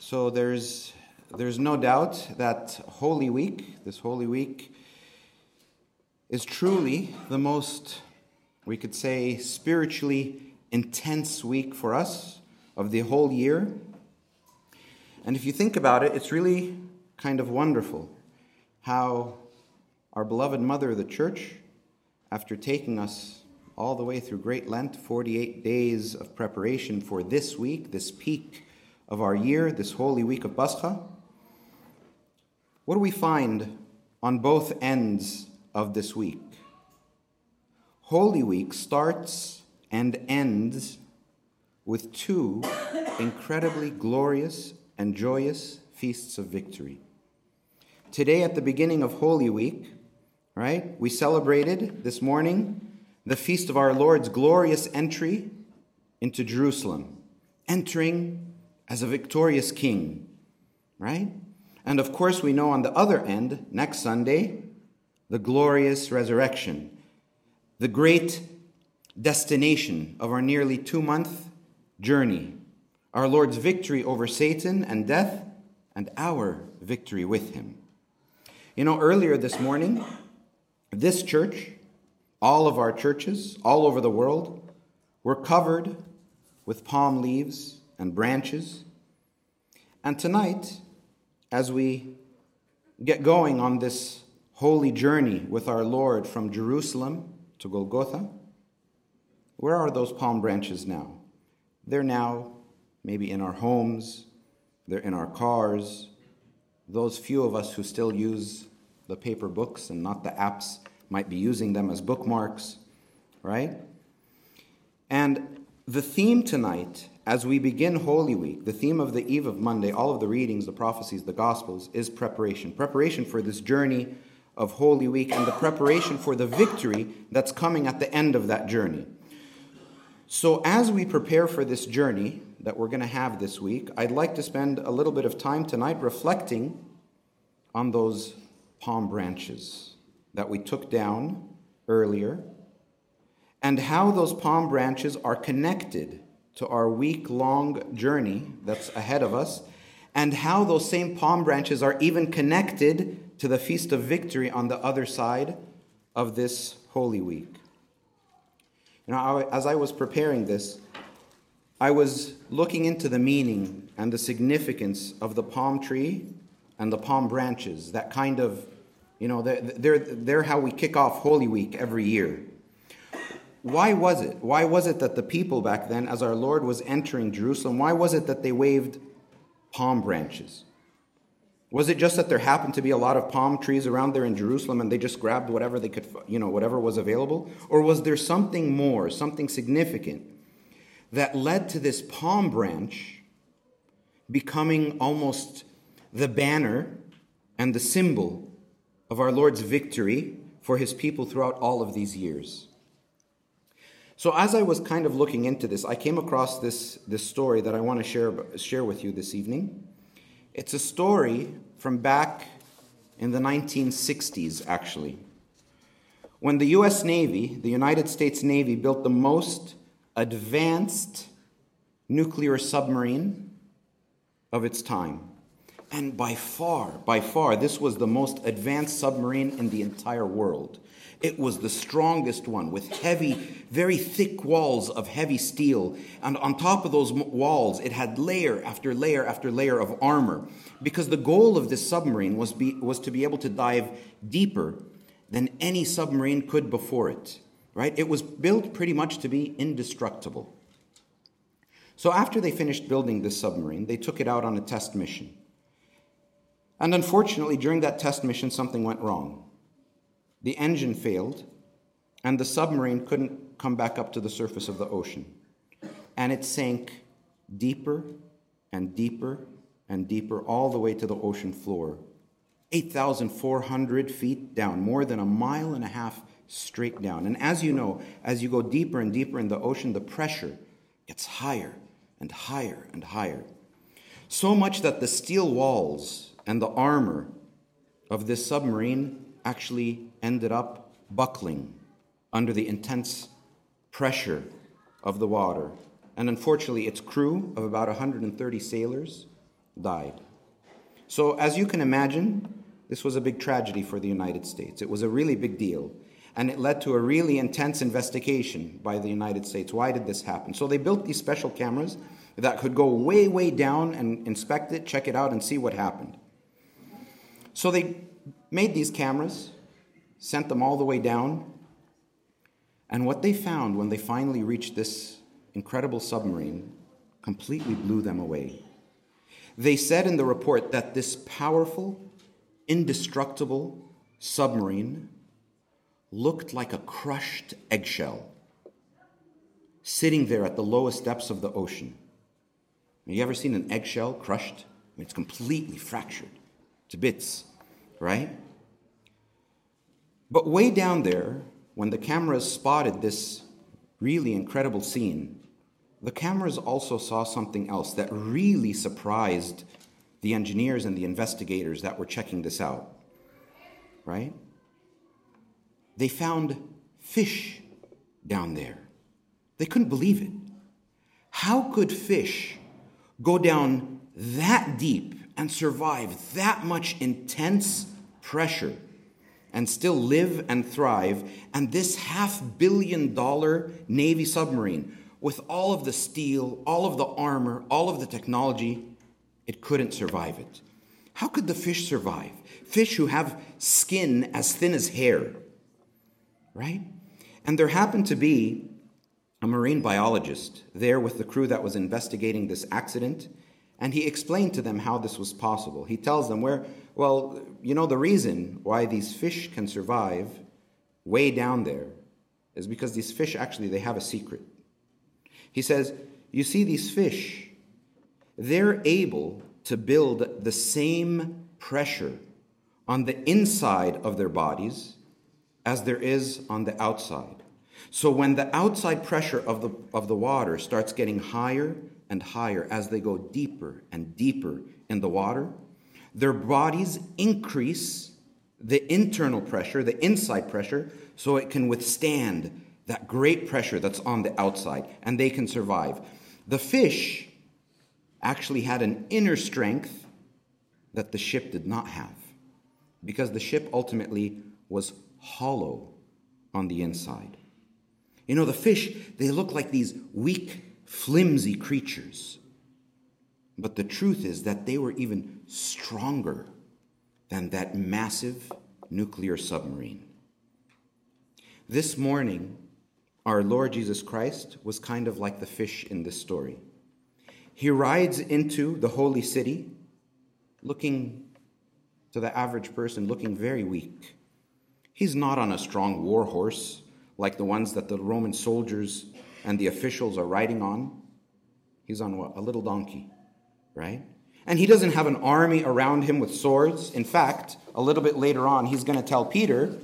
So there's there's no doubt that Holy Week, this Holy Week, is truly the most, we could say, spiritually intense week for us of the whole year. And if you think about it, it's really kind of wonderful how our beloved Mother, the Church, after taking us all the way through Great Lent, 48 days of preparation for this week, this peak of our year, this holy week of Pascha, what do we find on both ends of this week? Holy Week starts and ends with two incredibly glorious and joyous feasts of victory. Today, at the beginning of Holy Week, right, we celebrated this morning the feast of our Lord's glorious entry into Jerusalem, entering as a victorious king, right? And of course, we know on the other end, next Sunday, the glorious resurrection, the great destination of our nearly two month journey, our Lord's victory over Satan and death, and our victory with him. You know, earlier this morning, this church all of our churches all over the world were covered with palm leaves and branches. And tonight, as we get going on this holy journey with our Lord from Jerusalem to Golgotha, where are those palm branches now? They're now maybe in our homes, they're in our cars. Those few of us who still use the paper books and not the apps might be using them as bookmarks, right? And the theme tonight, as we begin Holy Week, the theme of the eve of Monday, all of the readings, the prophecies, the Gospels, is preparation. Preparation for this journey of Holy Week and the preparation for the victory that's coming at the end of that journey. So, as we prepare for this journey that we're going to have this week, I'd like to spend a little bit of time tonight reflecting on those palm branches that we took down earlier, and how those palm branches are connected to our week long journey that's ahead of us, and how those same palm branches are even connected to the Feast of Victory on the other side of this Holy Week. You know, as I was preparing this, I was looking into the meaning and the significance of the palm tree and the palm branches, that kind of you know, they're, they're, they're how we kick off Holy Week every year. Why was it? Why was it that the people back then, as our Lord was entering Jerusalem, why was it that they waved palm branches? Was it just that there happened to be a lot of palm trees around there in Jerusalem and they just grabbed whatever they could, you know, whatever was available? Or was there something more, something significant that led to this palm branch becoming almost the banner and the symbol of our Lord's victory for his people throughout all of these years. So, as I was kind of looking into this, I came across this, this story that I want to share, share with you this evening. It's a story from back in the 1960s, actually, when the US Navy, the United States Navy, built the most advanced nuclear submarine of its time. And by far, by far, this was the most advanced submarine in the entire world. It was the strongest one with heavy, very thick walls of heavy steel. And on top of those walls, it had layer after layer after layer of armor. Because the goal of this submarine was, be, was to be able to dive deeper than any submarine could before it. Right? It was built pretty much to be indestructible. So after they finished building this submarine, they took it out on a test mission. And unfortunately, during that test mission, something went wrong. The engine failed, and the submarine couldn't come back up to the surface of the ocean. And it sank deeper and deeper and deeper, all the way to the ocean floor. 8,400 feet down, more than a mile and a half straight down. And as you know, as you go deeper and deeper in the ocean, the pressure gets higher and higher and higher. So much that the steel walls and the armor of this submarine actually ended up buckling under the intense pressure of the water. And unfortunately, its crew of about 130 sailors died. So, as you can imagine, this was a big tragedy for the United States. It was a really big deal. And it led to a really intense investigation by the United States. Why did this happen? So, they built these special cameras that could go way, way down and inspect it, check it out, and see what happened. So, they made these cameras, sent them all the way down. And what they found when they finally reached this incredible submarine completely blew them away. They said in the report that this powerful, indestructible submarine looked like a crushed eggshell sitting there at the lowest depths of the ocean. Have you ever seen an eggshell crushed? I mean, it's completely fractured to bits, right? But way down there, when the cameras spotted this really incredible scene, the cameras also saw something else that really surprised the engineers and the investigators that were checking this out. Right? They found fish down there. They couldn't believe it. How could fish go down that deep and survive that much intense pressure and still live and thrive? And this half billion dollar Navy submarine, with all of the steel, all of the armor, all of the technology, it couldn't survive it. How could the fish survive? Fish who have skin as thin as hair, right? And there happened to be a marine biologist there with the crew that was investigating this accident, and he explained to them how this was possible. He tells them where, well, you know, the reason why these fish can survive way down there is because these fish actually they have a secret. He says, you see these fish, they're able to build the same pressure on the inside of their bodies as there is on the outside. So when the outside pressure of the, of the water starts getting higher and higher as they go deeper and deeper in the water, their bodies increase the internal pressure, the inside pressure, so it can withstand that great pressure that's on the outside and they can survive. The fish actually had an inner strength that the ship did not have because the ship ultimately was hollow on the inside. You know, the fish, they look like these weak, flimsy creatures. But the truth is that they were even stronger than that massive nuclear submarine. This morning, our Lord Jesus Christ was kind of like the fish in this story. He rides into the holy city looking to the average person, looking very weak. He's not on a strong war horse like the ones that the Roman soldiers and the officials are riding on. He's on what? A little donkey, right? And he doesn't have an army around him with swords. In fact, a little bit later on, he's going to tell Peter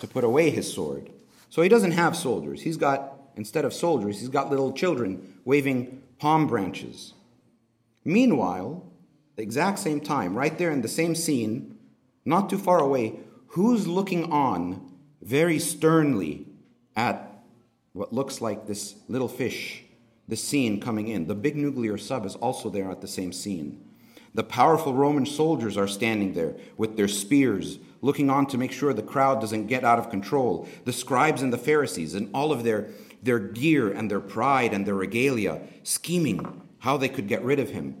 to put away his sword. So he doesn't have soldiers. He's got, instead of soldiers, he's got little children waving palm branches. Meanwhile, the exact same time, right there in the same scene, not too far away, who's looking on very sternly at what looks like this little fish, the scene coming in? The big nuclear sub is also there at the same scene. The powerful Roman soldiers are standing there with their spears, looking on to make sure the crowd doesn't get out of control. The scribes and the Pharisees and all of their, their gear and their pride and their regalia, scheming how they could get rid of him.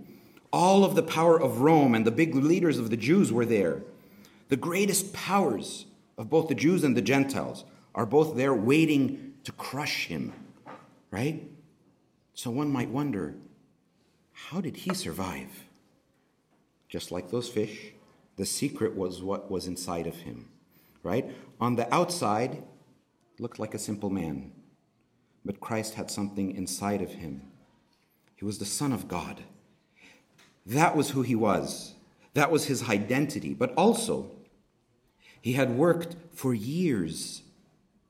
All of the power of Rome and the big leaders of the Jews were there. The greatest powers of both the Jews and the Gentiles are both there waiting to crush him, right? So one might wonder how did he survive? Just like those fish, the secret was what was inside of him, right? On the outside, looked like a simple man, but Christ had something inside of him. He was the Son of God. That was who he was. That was his identity. But also, he had worked for years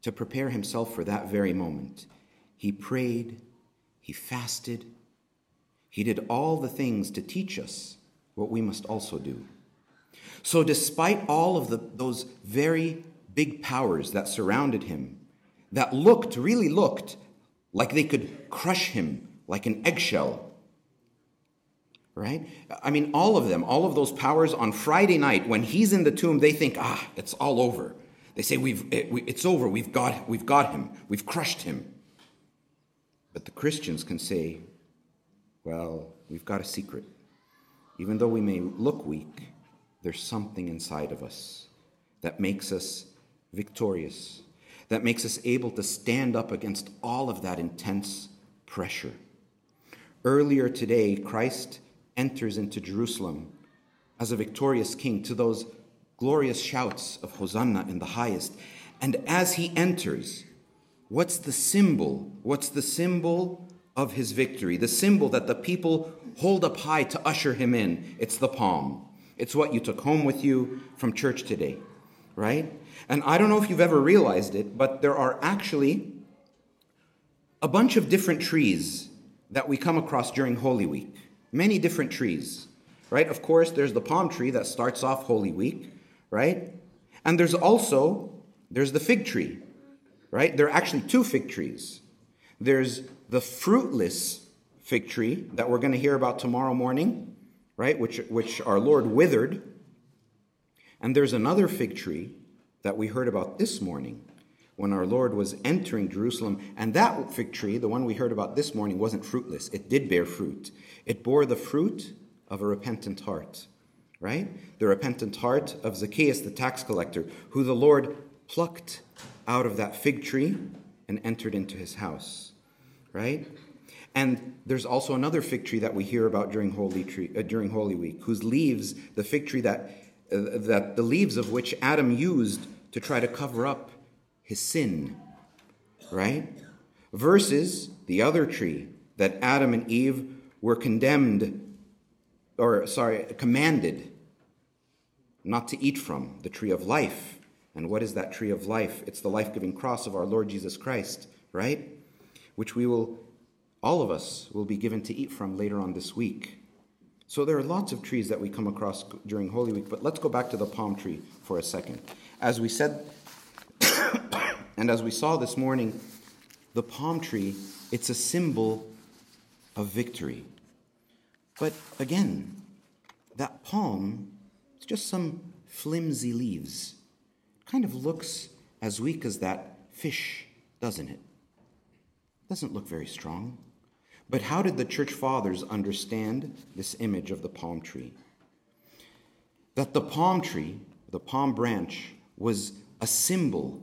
to prepare himself for that very moment. He prayed, he fasted, he did all the things to teach us what we must also do. So, despite all of the, those very big powers that surrounded him, that looked, really looked, like they could crush him like an eggshell, right? I mean, all of them, all of those powers on Friday night, when he's in the tomb, they think, ah, it's all over. They say, we've, it, we, it's over, we've got, we've got him, we've crushed him. But the Christians can say, well, we've got a secret. Even though we may look weak, there's something inside of us that makes us victorious, that makes us able to stand up against all of that intense pressure. Earlier today, Christ enters into Jerusalem as a victorious king to those glorious shouts of Hosanna in the highest. And as he enters, what's the symbol? What's the symbol of his victory? The symbol that the people hold up high to usher him in. It's the palm. It's what you took home with you from church today, right? And I don't know if you've ever realized it, but there are actually a bunch of different trees that we come across during Holy Week many different trees, right? Of course, there's the palm tree that starts off Holy Week, right? And there's also there's the fig tree, right? There are actually two fig trees. There's the fruitless fig tree that we're going to hear about tomorrow morning, right? Which which our Lord withered. And there's another fig tree that we heard about this morning when our Lord was entering Jerusalem. And that fig tree, the one we heard about this morning, wasn't fruitless. It did bear fruit. It bore the fruit of a repentant heart, right? The repentant heart of Zacchaeus, the tax collector, who the Lord plucked out of that fig tree and entered into his house, right? And there's also another fig tree that we hear about during Holy, tree, uh, during Holy Week, whose leaves, the fig tree that, uh, that the leaves of which Adam used to try to cover up his sin, right? Versus the other tree that Adam and Eve were condemned, or sorry, commanded not to eat from, the tree of life. And what is that tree of life? It's the life giving cross of our Lord Jesus Christ, right? Which we will, all of us, will be given to eat from later on this week. So there are lots of trees that we come across during Holy Week, but let's go back to the palm tree for a second. As we said and as we saw this morning, the palm tree, it's a symbol of victory. But again, that palm is just some flimsy leaves. It kind of looks as weak as that fish, doesn't it? Doesn't look very strong. But how did the church fathers understand this image of the palm tree? That the palm tree, the palm branch, was a symbol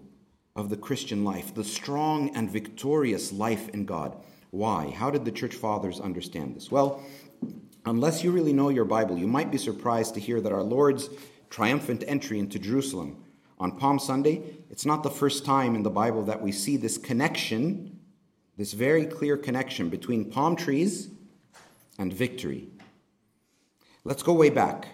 of the Christian life, the strong and victorious life in God. Why? How did the church fathers understand this? Well, unless you really know your Bible, you might be surprised to hear that our Lord's triumphant entry into Jerusalem on Palm Sunday, it's not the first time in the Bible that we see this connection, this very clear connection between palm trees and victory. Let's go way back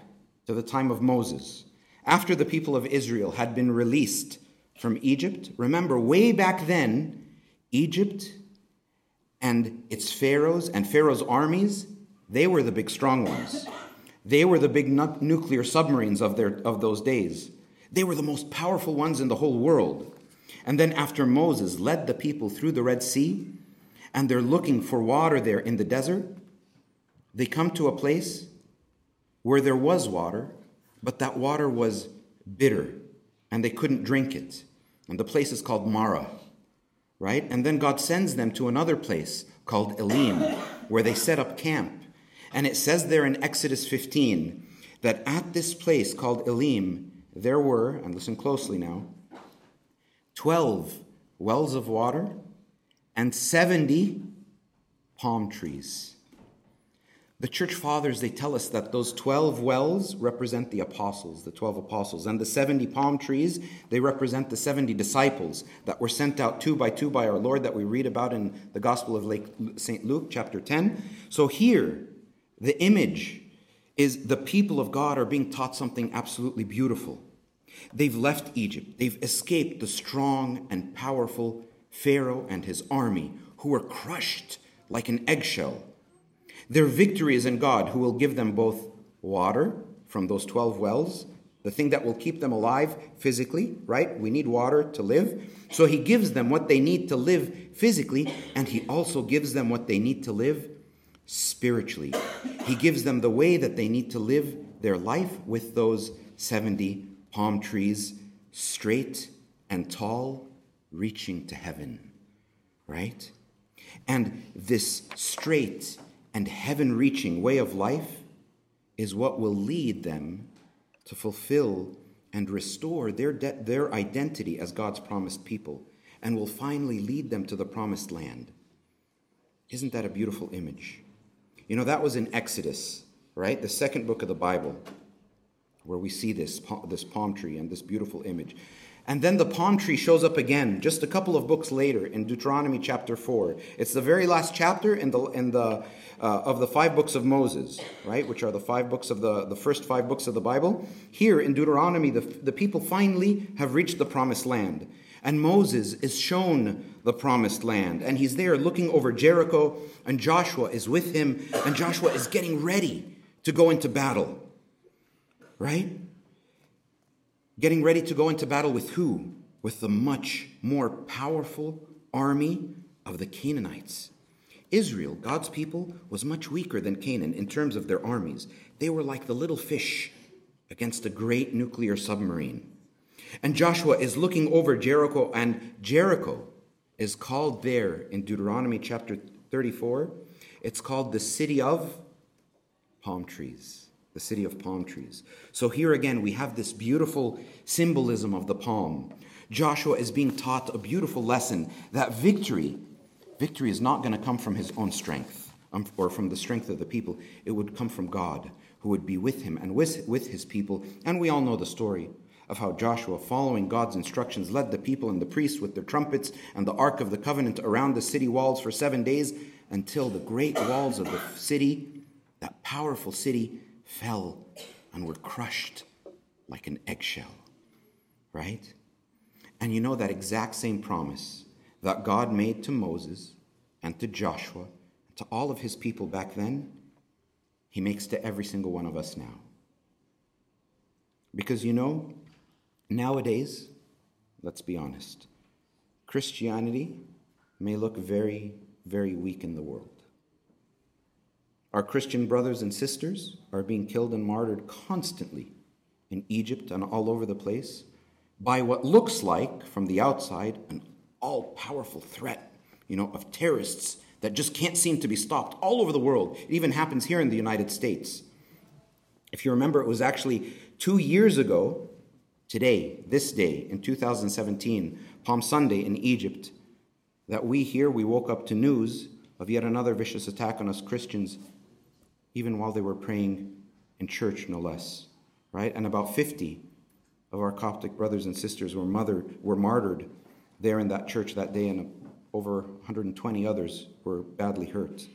to the time of Moses. After the people of Israel had been released from Egypt. Remember, way back then, Egypt and its pharaohs and Pharaoh's armies, they were the big strong ones. They were the big nu- nuclear submarines of, their, of those days. They were the most powerful ones in the whole world. And then, after Moses led the people through the Red Sea, and they're looking for water there in the desert, they come to a place where there was water, but that water was bitter, and they couldn't drink it. And the place is called Marah, right? And then God sends them to another place called Elim, where they set up camp. And it says there in Exodus 15 that at this place called Elim, there were, and listen closely now, 12 wells of water and 70 palm trees. The church fathers, they tell us that those 12 wells represent the apostles, the 12 apostles, and the 70 palm trees, they represent the 70 disciples that were sent out two by two by our Lord that we read about in the Gospel of St. Luke, chapter 10. So here, the image is the people of God are being taught something absolutely beautiful. They've left Egypt, they've escaped the strong and powerful Pharaoh and his army, who were crushed like an eggshell their victory is in God, who will give them both water from those 12 wells, the thing that will keep them alive physically, right? We need water to live. So he gives them what they need to live physically, and he also gives them what they need to live spiritually. He gives them the way that they need to live their life with those 70 palm trees, straight and tall, reaching to heaven. Right? And this straight and heaven reaching way of life is what will lead them to fulfill and restore their, de- their identity as God's promised people and will finally lead them to the promised land. Isn't that a beautiful image? You know, that was in Exodus, right? The second book of the Bible, where we see this, this palm tree and this beautiful image. And then the palm tree shows up again just a couple of books later in Deuteronomy chapter 4. It's the very last chapter in the, in the, uh, of the five books of Moses, right? Which are the five books of the, the first five books of the Bible. Here in Deuteronomy, the, the people finally have reached the promised land. And Moses is shown the promised land. And he's there looking over Jericho, and Joshua is with him, and Joshua is getting ready to go into battle. Right? Getting ready to go into battle with who? With the much more powerful army of the Canaanites. Israel, God's people, was much weaker than Canaan in terms of their armies. They were like the little fish against a great nuclear submarine. And Joshua is looking over Jericho, and Jericho is called there in Deuteronomy chapter 34. It's called the city of palm trees the city of palm trees. So here again, we have this beautiful symbolism of the palm. Joshua is being taught a beautiful lesson that victory, victory is not going to come from his own strength um, or from the strength of the people. It would come from God, who would be with him and with, with his people. And we all know the story of how Joshua, following God's instructions, led the people and the priests with their trumpets and the Ark of the Covenant around the city walls for seven days until the great walls of the city, that powerful city, fell and were crushed like an eggshell, right? And you know that exact same promise that God made to Moses and to Joshua, and to all of his people back then, he makes to every single one of us now. Because you know, nowadays, let's be honest, Christianity may look very, very weak in the world. Our Christian brothers and sisters are being killed and martyred constantly in Egypt and all over the place by what looks like, from the outside, an all powerful threat, you know, of terrorists that just can't seem to be stopped all over the world. It even happens here in the United States. If you remember, it was actually two years ago, today, this day, in 2017, Palm Sunday in Egypt, that we here, we woke up to news of yet another vicious attack on us Christians even while they were praying in church, no less, right? And about 50 of our Coptic brothers and sisters were, mother, were martyred there in that church that day, and over 120 others were badly hurt.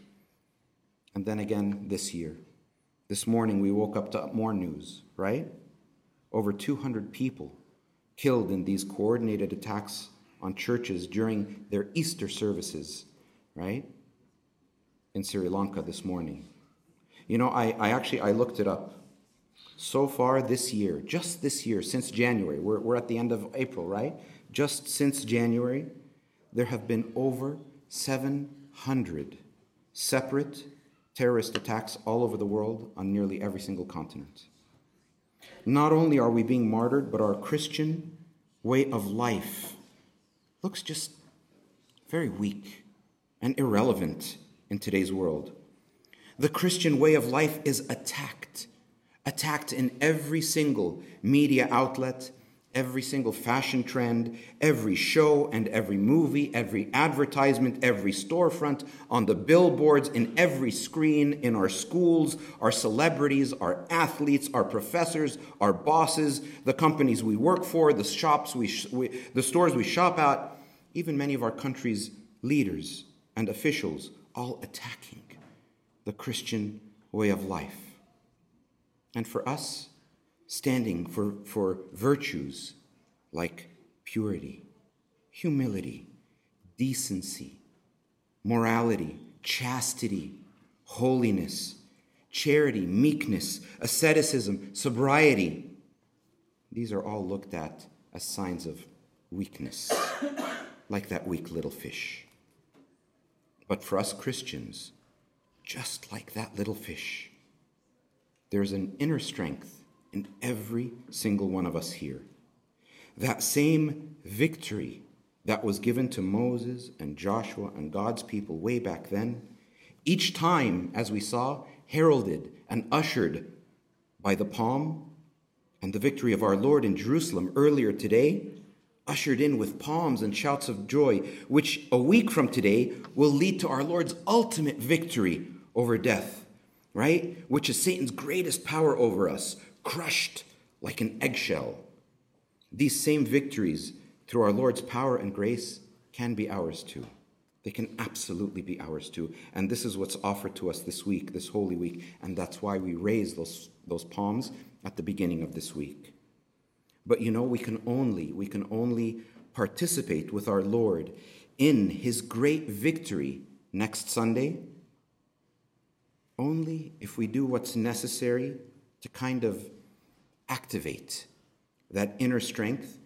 And then again this year. This morning we woke up to more news, right? Over 200 people killed in these coordinated attacks on churches during their Easter services, right? In Sri Lanka this morning. You know, I, I actually I looked it up. So far this year, just this year, since January, we're, we're at the end of April, right? Just since January, there have been over 700 separate terrorist attacks all over the world on nearly every single continent. Not only are we being martyred, but our Christian way of life looks just very weak and irrelevant in today's world. The Christian way of life is attacked, attacked in every single media outlet, every single fashion trend, every show and every movie, every advertisement, every storefront, on the billboards, in every screen, in our schools, our celebrities, our athletes, our professors, our bosses, the companies we work for, the shops we, sh- we the stores we shop at, even many of our country's leaders and officials all attacking the Christian way of life. And for us, standing for, for virtues like purity, humility, decency, morality, chastity, holiness, charity, meekness, asceticism, sobriety. These are all looked at as signs of weakness, like that weak little fish. But for us Christians, just like that little fish. There's an inner strength in every single one of us here. That same victory that was given to Moses and Joshua and God's people way back then, each time, as we saw, heralded and ushered by the palm and the victory of our Lord in Jerusalem earlier today, ushered in with palms and shouts of joy, which a week from today will lead to our Lord's ultimate victory over death, right? Which is Satan's greatest power over us, crushed like an eggshell. These same victories, through our Lord's power and grace, can be ours too. They can absolutely be ours too. And this is what's offered to us this week, this Holy Week. And that's why we raise those, those palms at the beginning of this week. But you know, we can only, we can only participate with our Lord in his great victory next Sunday only if we do what's necessary to kind of activate that inner strength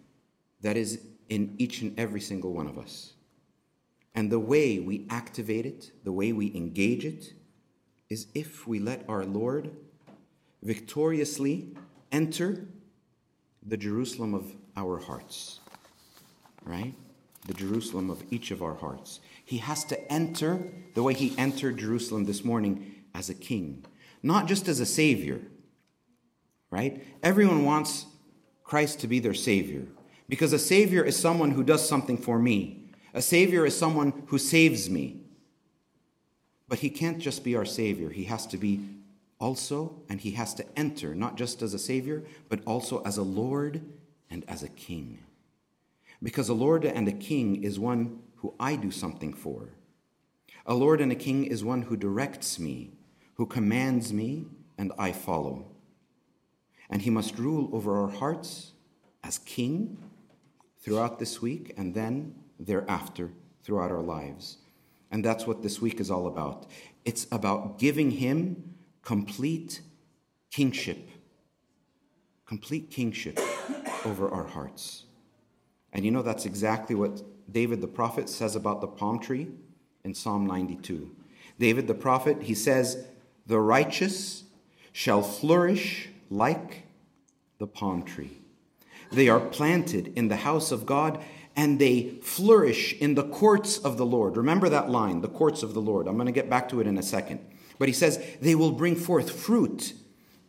that is in each and every single one of us. And the way we activate it, the way we engage it, is if we let our Lord victoriously enter the Jerusalem of our hearts, right? The Jerusalem of each of our hearts. He has to enter the way he entered Jerusalem this morning as a king, not just as a savior, right? Everyone wants Christ to be their savior because a savior is someone who does something for me. A savior is someone who saves me. But he can't just be our savior, he has to be also, and he has to enter not just as a savior, but also as a Lord and as a king. Because a Lord and a king is one who I do something for. A Lord and a king is one who directs me, who commands me, and I follow. And he must rule over our hearts as king throughout this week and then thereafter throughout our lives. And that's what this week is all about. It's about giving him complete kingship, complete kingship over our hearts. And you know, that's exactly what David the prophet says about the palm tree in Psalm 92. David the prophet, he says, The righteous shall flourish like the palm tree. They are planted in the house of God and they flourish in the courts of the Lord. Remember that line, the courts of the Lord. I'm going to get back to it in a second. But he says, they will bring forth fruit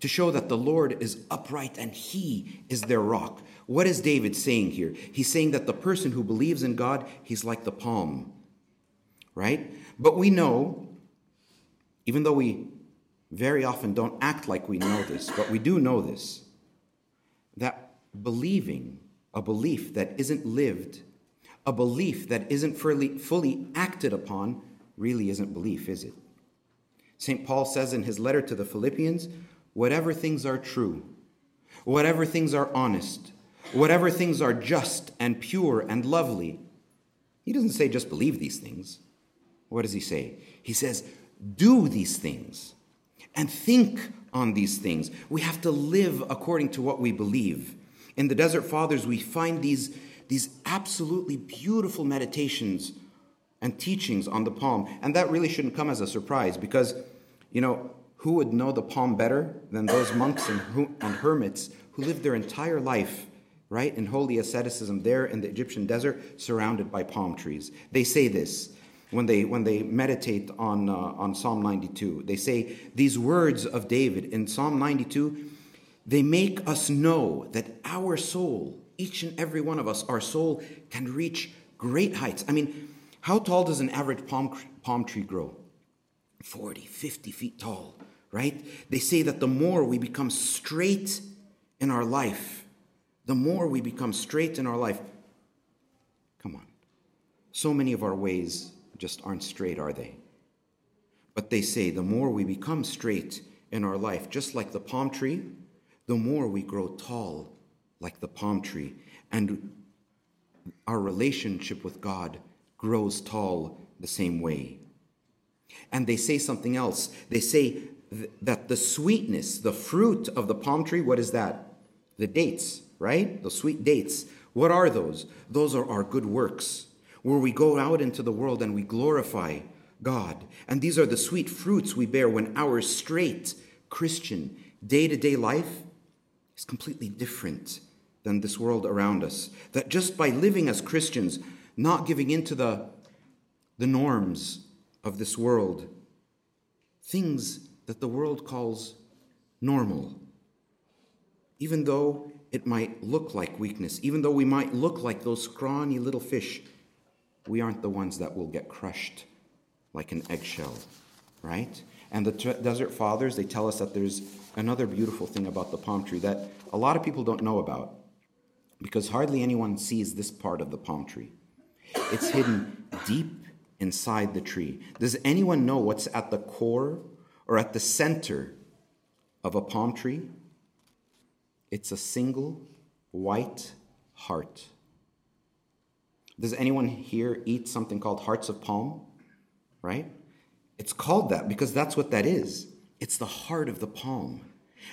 to show that the Lord is upright and he is their rock. What is David saying here? He's saying that the person who believes in God, he's like the palm, right? But we know, even though we very often don't act like we know this, but we do know this, that believing a belief that isn't lived, a belief that isn't fully, fully acted upon, really isn't belief, is it? St. Paul says in his letter to the Philippians whatever things are true, whatever things are honest, whatever things are just and pure and lovely. He doesn't say just believe these things. What does he say? He says, do these things and think on these things. We have to live according to what we believe. In the Desert Fathers, we find these, these absolutely beautiful meditations and teachings on the palm. And that really shouldn't come as a surprise because, you know, who would know the palm better than those monks and, and hermits who lived their entire life, right, in holy asceticism there in the Egyptian desert, surrounded by palm trees? They say this when they, when they meditate on, uh, on Psalm 92. They say these words of David in Psalm 92, they make us know that our soul, each and every one of us, our soul can reach great heights. I mean, how tall does an average palm, palm tree grow? 40, 50 feet tall, right? They say that the more we become straight in our life, the more we become straight in our life. Come on. So many of our ways just aren't straight, are they? But they say the more we become straight in our life, just like the palm tree, the more we grow tall like the palm tree. And our relationship with God grows tall the same way. And they say something else. They say th- that the sweetness, the fruit of the palm tree, what is that? The dates, right? The sweet dates. What are those? Those are our good works, where we go out into the world and we glorify God. And these are the sweet fruits we bear when our straight Christian day to day life is completely different than this world around us. That just by living as Christians, not giving in to the, the norms of this world, things that the world calls normal, even though it might look like weakness, even though we might look like those scrawny little fish, we aren't the ones that will get crushed like an eggshell, right? And the t- desert fathers, they tell us that there's another beautiful thing about the palm tree that a lot of people don't know about because hardly anyone sees this part of the palm tree. It's hidden deep inside the tree. Does anyone know what's at the core or at the center of a palm tree? It's a single white heart. Does anyone here eat something called hearts of palm? Right? It's called that because that's what that is. It's the heart of the palm.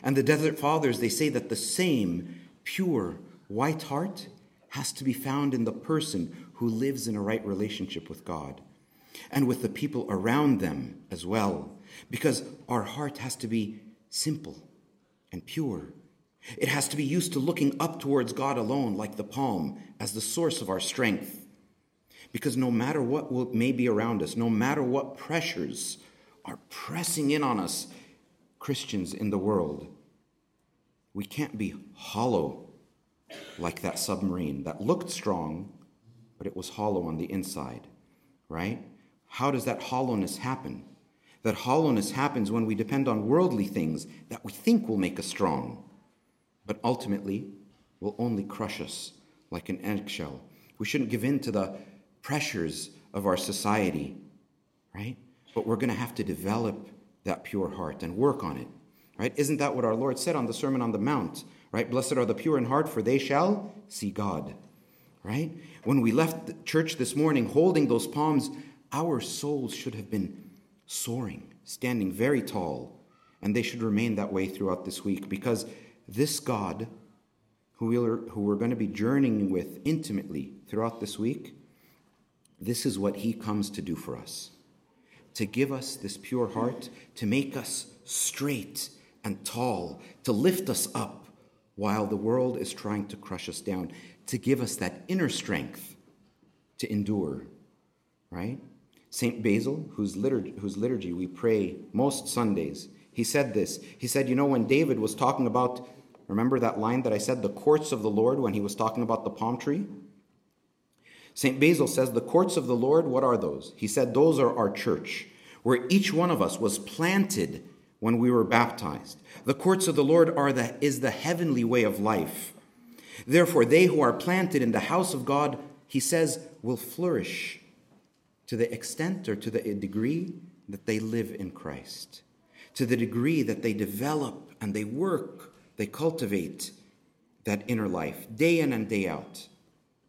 And the Desert Fathers, they say that the same pure white heart has to be found in the person who lives in a right relationship with God and with the people around them as well, because our heart has to be simple and pure. It has to be used to looking up towards God alone, like the palm, as the source of our strength. Because no matter what may be around us, no matter what pressures are pressing in on us, Christians in the world, we can't be hollow like that submarine that looked strong, but it was hollow on the inside, right? How does that hollowness happen? That hollowness happens when we depend on worldly things that we think will make us strong, but ultimately will only crush us like an eggshell. We shouldn't give in to the pressures of our society, right? But we're going to have to develop that pure heart and work on it, right? Isn't that what our Lord said on the Sermon on the Mount, right? Blessed are the pure in heart, for they shall see God, right? When we left the church this morning holding those palms, our souls should have been soaring, standing very tall, and they should remain that way throughout this week because this God, who, we're, who we're going to be journeying with intimately throughout this week, this is what he comes to do for us. To give us this pure heart, to make us straight and tall, to lift us up while the world is trying to crush us down, to give us that inner strength to endure, right? St. Basil, whose liturgy, whose liturgy we pray most Sundays, he said this. He said, You know, when David was talking about, remember that line that I said, the courts of the Lord, when he was talking about the palm tree? St. Basil says, The courts of the Lord, what are those? He said, Those are our church, where each one of us was planted when we were baptized. The courts of the Lord are the, is the heavenly way of life. Therefore, they who are planted in the house of God, he says, will flourish to the extent or to the degree that they live in Christ, to the degree that they develop and they work, they cultivate that inner life day in and day out,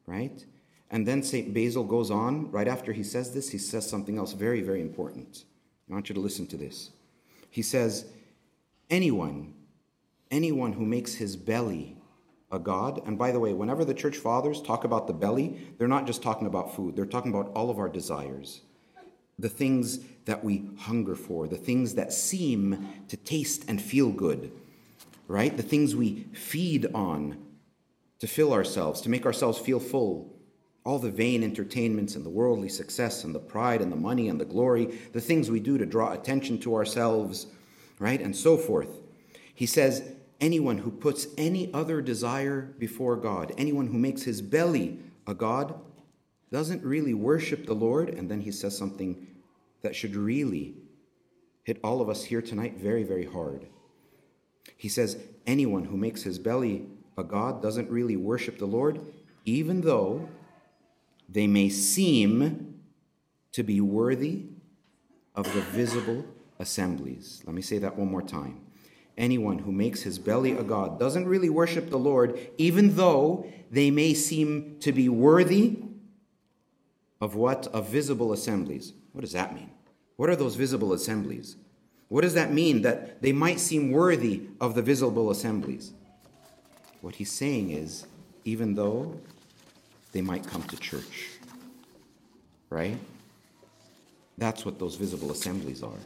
right? And then St. Basil goes on, right after he says this, he says something else very, very important. I want you to listen to this. He says, Anyone, anyone who makes his belly a God, and by the way, whenever the church fathers talk about the belly, they're not just talking about food, they're talking about all of our desires, the things that we hunger for, the things that seem to taste and feel good, right? The things we feed on to fill ourselves, to make ourselves feel full all the vain entertainments and the worldly success and the pride and the money and the glory, the things we do to draw attention to ourselves, right? And so forth. He says, anyone who puts any other desire before God, anyone who makes his belly a God, doesn't really worship the Lord. And then he says something that should really hit all of us here tonight very, very hard. He says, anyone who makes his belly a God doesn't really worship the Lord, even though they may seem to be worthy of the visible assemblies. Let me say that one more time. Anyone who makes his belly a god doesn't really worship the Lord, even though they may seem to be worthy of what? Of visible assemblies. What does that mean? What are those visible assemblies? What does that mean that they might seem worthy of the visible assemblies? What he's saying is, even though they might come to church. Right? That's what those visible assemblies are.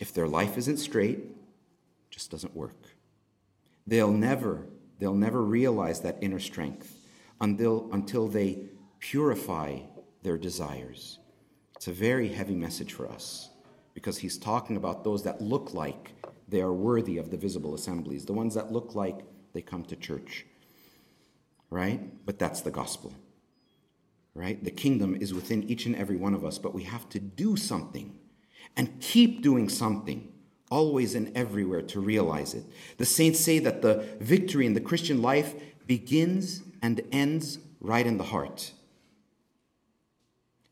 If their life isn't straight, just doesn't work. They'll never, they'll never realize that inner strength until, until they purify their desires. It's a very heavy message for us because he's talking about those that look like they are worthy of the visible assemblies, the ones that look like they come to church. Right? But that's the gospel. Right? The kingdom is within each and every one of us, but we have to do something and keep doing something always and everywhere to realize it. The saints say that the victory in the Christian life begins and ends right in the heart.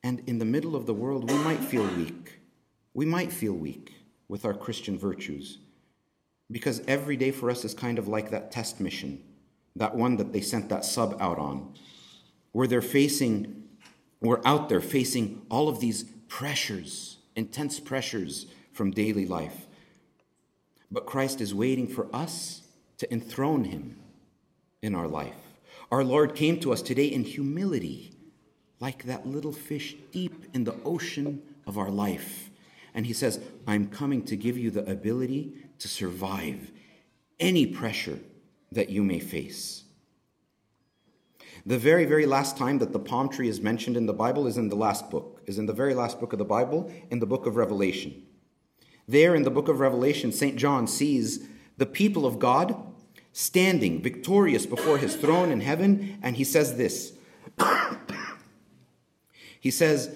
And in the middle of the world, we might feel weak. We might feel weak with our Christian virtues. Because every day for us is kind of like that test mission, that one that they sent that sub out on, where they're facing, we're out there facing all of these pressures, intense pressures from daily life. But Christ is waiting for us to enthrone him in our life. Our Lord came to us today in humility, like that little fish deep in the ocean of our life. And he says, I'm coming to give you the ability to survive any pressure that you may face. The very, very last time that the palm tree is mentioned in the Bible is in the last book, is in the very last book of the Bible, in the book of Revelation. There in the book of Revelation, St. John sees the people of God standing victorious before his throne in heaven, and he says this. he says,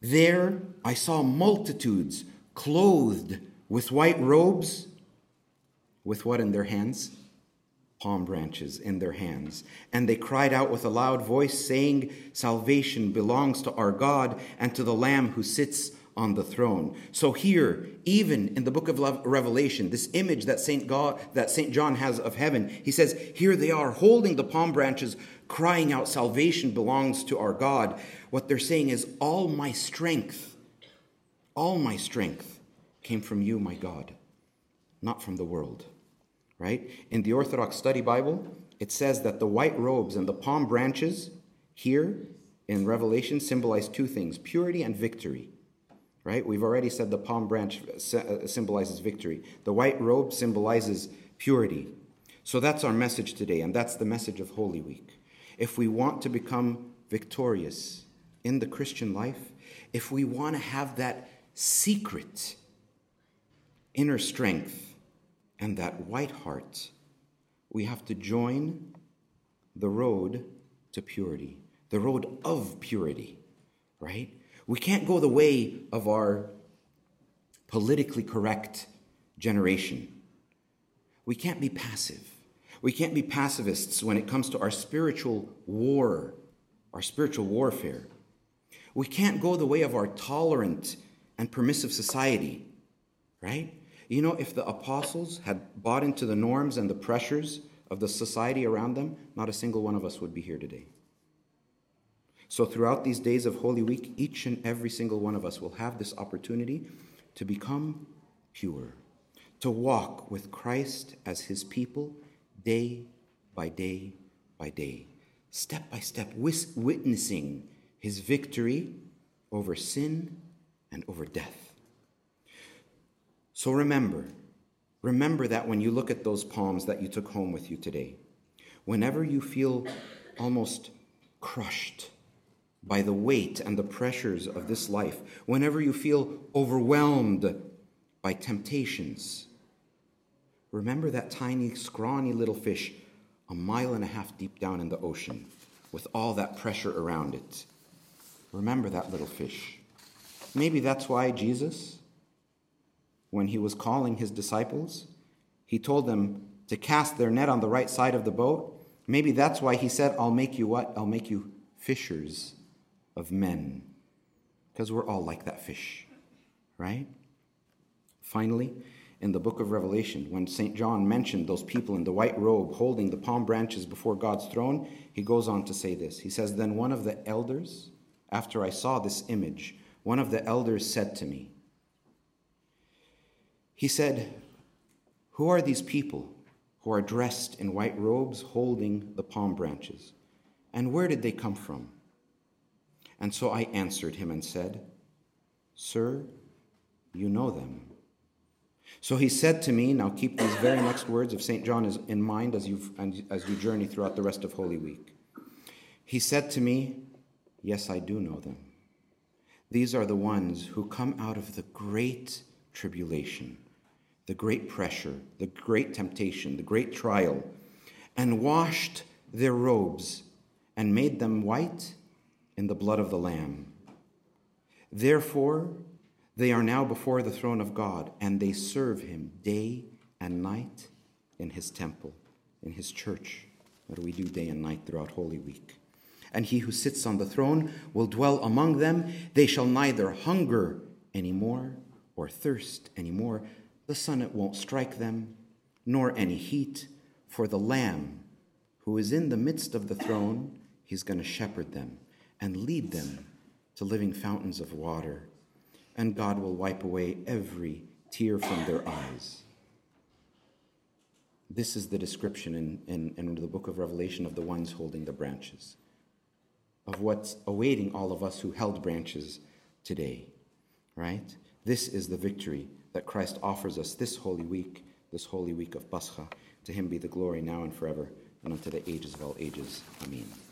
There I saw multitudes clothed with white robes, with what in their hands? Palm branches in their hands. And they cried out with a loud voice, saying, Salvation belongs to our God and to the Lamb who sits on the throne. So here, even in the book of Revelation, this image that Saint God that Saint John has of heaven, he says, here they are holding the palm branches, crying out, salvation belongs to our God. What they're saying is, all my strength, all my strength came from you, my God, not from the world. Right? In the Orthodox Study Bible, it says that the white robes and the palm branches here in Revelation symbolize two things purity and victory. Right? We've already said the palm branch uh, symbolizes victory, the white robe symbolizes purity. So that's our message today, and that's the message of Holy Week. If we want to become victorious in the Christian life, if we want to have that secret inner strength and that white heart, we have to join the road to purity, the road of purity, right? We can't go the way of our politically correct generation. We can't be passive. We can't be pacifists when it comes to our spiritual war, our spiritual warfare. We can't go the way of our tolerant and permissive society, right? You know, if the apostles had bought into the norms and the pressures of the society around them, not a single one of us would be here today. So, throughout these days of Holy Week, each and every single one of us will have this opportunity to become pure, to walk with Christ as his people day by day by day, step by step, witnessing his victory over sin and over death. So remember, remember that when you look at those palms that you took home with you today, whenever you feel almost crushed by the weight and the pressures of this life, whenever you feel overwhelmed by temptations, remember that tiny, scrawny little fish a mile and a half deep down in the ocean with all that pressure around it. Remember that little fish. Maybe that's why Jesus when he was calling his disciples. He told them to cast their net on the right side of the boat. Maybe that's why he said, I'll make you what? I'll make you fishers of men. Because we're all like that fish, right? Finally, in the book of Revelation, when St. John mentioned those people in the white robe holding the palm branches before God's throne, he goes on to say this. He says, Then one of the elders, after I saw this image, one of the elders said to me, he said, Who are these people who are dressed in white robes holding the palm branches? And where did they come from? And so I answered him and said, Sir, you know them. So he said to me, now keep these very next words of St. John in mind as, you as you journey throughout the rest of Holy Week. He said to me, Yes, I do know them. These are the ones who come out of the great tribulation, the great pressure, the great temptation, the great trial, and washed their robes and made them white in the blood of the Lamb. Therefore, they are now before the throne of God, and they serve him day and night in his temple, in his church. What do we do day and night throughout Holy Week? And he who sits on the throne will dwell among them. They shall neither hunger anymore or thirst anymore. The sun it won't strike them, nor any heat, for the Lamb who is in the midst of the throne, he's going to shepherd them and lead them to living fountains of water and God will wipe away every tear from their eyes. This is the description in, in, in, the book of Revelation of the ones holding the branches, of what's awaiting all of us who held branches today, right? This is the victory that Christ offers us this holy week, this holy week of Pascha. To him be the glory now and forever, and unto the ages of all ages. Amen.